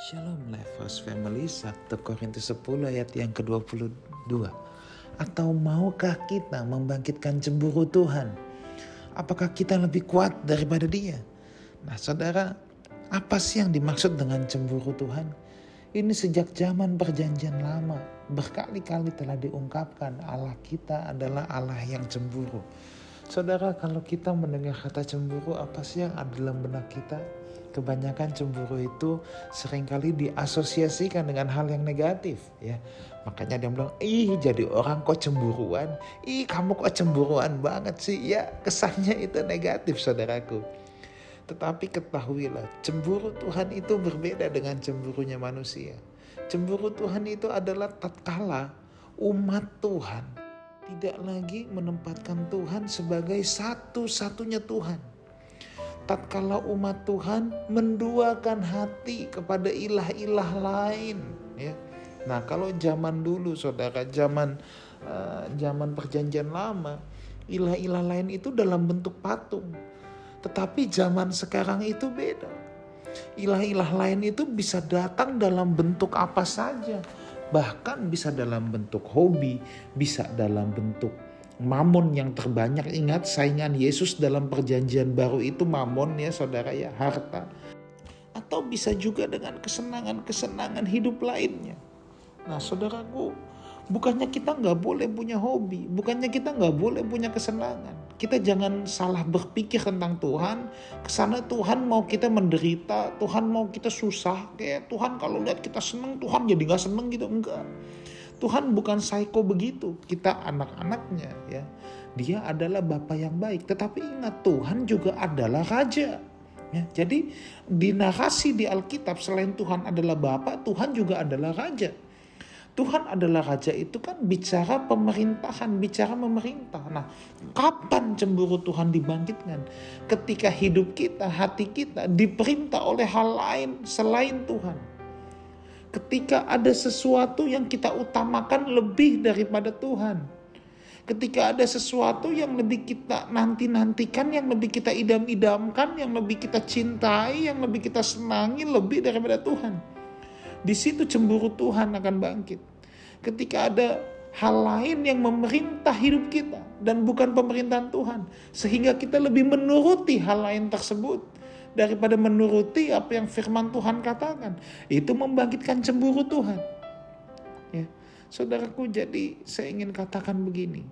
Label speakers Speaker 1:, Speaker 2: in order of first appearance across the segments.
Speaker 1: Shalom Lifehouse Family 1 Korintus 10 ayat yang ke-22 Atau maukah kita membangkitkan cemburu Tuhan? Apakah kita lebih kuat daripada dia? Nah saudara, apa sih yang dimaksud dengan cemburu Tuhan? Ini sejak zaman perjanjian lama berkali-kali telah diungkapkan Allah kita adalah Allah yang cemburu. Saudara, kalau kita mendengar kata cemburu, apa sih yang ada dalam benak kita? kebanyakan cemburu itu sering kali diasosiasikan dengan hal yang negatif ya. Makanya dia bilang, ih jadi orang kok cemburuan, ih kamu kok cemburuan banget sih. Ya kesannya itu negatif saudaraku. Tetapi ketahuilah, cemburu Tuhan itu berbeda dengan cemburunya manusia. Cemburu Tuhan itu adalah tatkala umat Tuhan tidak lagi menempatkan Tuhan sebagai satu-satunya Tuhan tatkala umat Tuhan menduakan hati kepada ilah-ilah lain ya. Nah, kalau zaman dulu Saudara, zaman uh, zaman perjanjian lama, ilah-ilah lain itu dalam bentuk patung. Tetapi zaman sekarang itu beda. Ilah-ilah lain itu bisa datang dalam bentuk apa saja. Bahkan bisa dalam bentuk hobi, bisa dalam bentuk mamon yang terbanyak. Ingat saingan Yesus dalam perjanjian baru itu mamon ya saudara ya, harta. Atau bisa juga dengan kesenangan-kesenangan hidup lainnya. Nah saudaraku, bukannya kita nggak boleh punya hobi, bukannya kita nggak boleh punya kesenangan. Kita jangan salah berpikir tentang Tuhan. Ke sana Tuhan mau kita menderita, Tuhan mau kita susah. Kayak Tuhan kalau lihat kita seneng, Tuhan jadi nggak seneng gitu. Enggak. Tuhan bukan psycho begitu, kita anak-anaknya ya. Dia adalah Bapa yang baik, tetapi ingat Tuhan juga adalah raja. Ya, jadi di narasi di Alkitab selain Tuhan adalah Bapa, Tuhan juga adalah raja. Tuhan adalah raja itu kan bicara pemerintahan, bicara memerintah. Nah, kapan cemburu Tuhan dibangkitkan? Ketika hidup kita, hati kita diperintah oleh hal lain selain Tuhan ketika ada sesuatu yang kita utamakan lebih daripada Tuhan. Ketika ada sesuatu yang lebih kita nanti-nantikan, yang lebih kita idam-idamkan, yang lebih kita cintai, yang lebih kita senangi lebih daripada Tuhan. Di situ cemburu Tuhan akan bangkit. Ketika ada hal lain yang memerintah hidup kita dan bukan pemerintahan Tuhan, sehingga kita lebih menuruti hal lain tersebut daripada menuruti apa yang firman Tuhan katakan. Itu membangkitkan cemburu Tuhan. Ya. Saudaraku, jadi saya ingin katakan begini,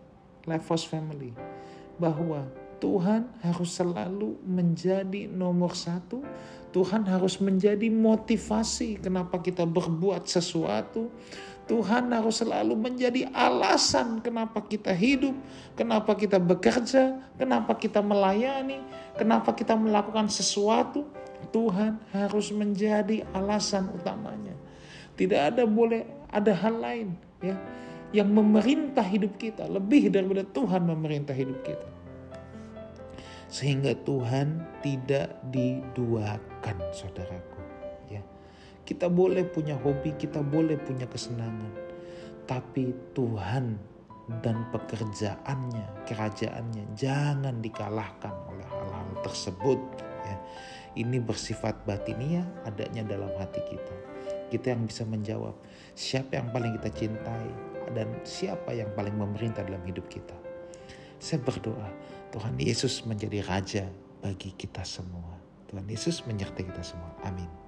Speaker 1: Lifehouse Family, bahwa Tuhan harus selalu menjadi nomor satu. Tuhan harus menjadi motivasi kenapa kita berbuat sesuatu. Tuhan harus selalu menjadi alasan kenapa kita hidup, kenapa kita bekerja, kenapa kita melayani, kenapa kita melakukan sesuatu. Tuhan harus menjadi alasan utamanya. Tidak ada boleh ada hal lain ya yang memerintah hidup kita lebih daripada Tuhan memerintah hidup kita. Sehingga Tuhan tidak diduakan saudaraku kita boleh punya hobi, kita boleh punya kesenangan. Tapi Tuhan dan pekerjaannya, kerajaannya jangan dikalahkan oleh hal-hal tersebut. Ya. Ini bersifat batinia adanya dalam hati kita. Kita yang bisa menjawab siapa yang paling kita cintai dan siapa yang paling memerintah dalam hidup kita. Saya berdoa Tuhan Yesus menjadi Raja bagi kita semua. Tuhan Yesus menyertai kita semua. Amin.